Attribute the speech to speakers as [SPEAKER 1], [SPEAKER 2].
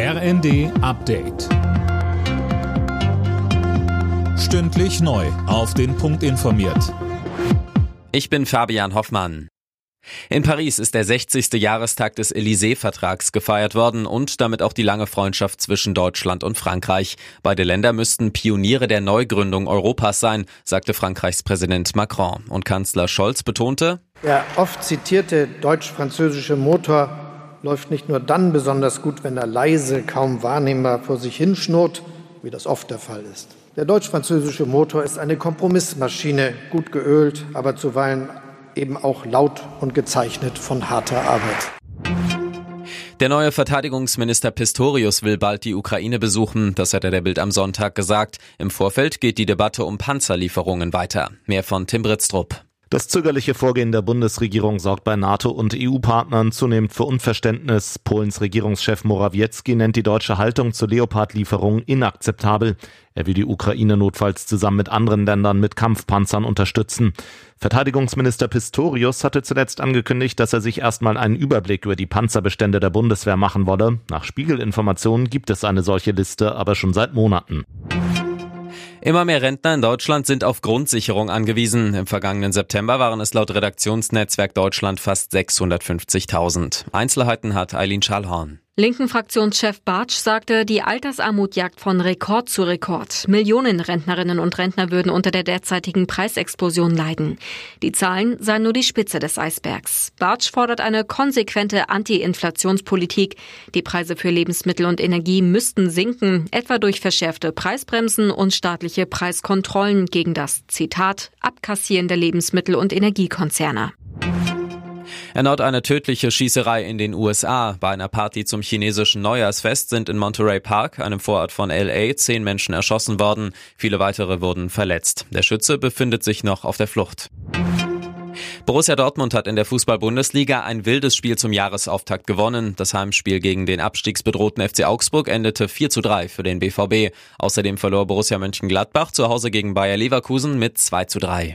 [SPEAKER 1] RND Update. Stündlich neu. Auf den Punkt informiert.
[SPEAKER 2] Ich bin Fabian Hoffmann. In Paris ist der 60. Jahrestag des Élysée-Vertrags gefeiert worden und damit auch die lange Freundschaft zwischen Deutschland und Frankreich. Beide Länder müssten Pioniere der Neugründung Europas sein, sagte Frankreichs Präsident Macron. Und Kanzler Scholz betonte,
[SPEAKER 3] der oft zitierte deutsch-französische Motor läuft nicht nur dann besonders gut, wenn er leise, kaum wahrnehmbar vor sich hinschnurrt, wie das oft der Fall ist. Der deutsch-französische Motor ist eine Kompromissmaschine, gut geölt, aber zuweilen eben auch laut und gezeichnet von harter Arbeit.
[SPEAKER 2] Der neue Verteidigungsminister Pistorius will bald die Ukraine besuchen, das hat er der Bild am Sonntag gesagt. Im Vorfeld geht die Debatte um Panzerlieferungen weiter. Mehr von Tim Britztrup.
[SPEAKER 4] Das zögerliche Vorgehen der Bundesregierung sorgt bei NATO und EU-Partnern zunehmend für Unverständnis. Polens Regierungschef Morawiecki nennt die deutsche Haltung zur Leopard-Lieferung inakzeptabel. Er will die Ukraine notfalls zusammen mit anderen Ländern mit Kampfpanzern unterstützen. Verteidigungsminister Pistorius hatte zuletzt angekündigt, dass er sich erstmal einen Überblick über die Panzerbestände der Bundeswehr machen wolle. Nach Spiegelinformationen gibt es eine solche Liste aber schon seit Monaten.
[SPEAKER 2] Immer mehr Rentner in Deutschland sind auf Grundsicherung angewiesen. Im vergangenen September waren es laut Redaktionsnetzwerk Deutschland fast 650.000. Einzelheiten hat Eileen Schallhorn.
[SPEAKER 5] Linken Fraktionschef Bartsch sagte, die Altersarmut jagt von Rekord zu Rekord. Millionen Rentnerinnen und Rentner würden unter der derzeitigen Preisexplosion leiden. Die Zahlen seien nur die Spitze des Eisbergs. Bartsch fordert eine konsequente Anti-Inflationspolitik. Die Preise für Lebensmittel und Energie müssten sinken, etwa durch verschärfte Preisbremsen und staatliche Preiskontrollen gegen das, Zitat, Abkassieren der Lebensmittel- und Energiekonzerne.
[SPEAKER 2] Erneut eine tödliche Schießerei in den USA. Bei einer Party zum chinesischen Neujahrsfest sind in Monterey Park, einem Vorort von LA, zehn Menschen erschossen worden. Viele weitere wurden verletzt. Der Schütze befindet sich noch auf der Flucht. Borussia Dortmund hat in der Fußball-Bundesliga ein wildes Spiel zum Jahresauftakt gewonnen. Das Heimspiel gegen den abstiegsbedrohten FC Augsburg endete 4 zu 3 für den BVB. Außerdem verlor Borussia Mönchengladbach zu Hause gegen Bayer Leverkusen mit 2 zu 3.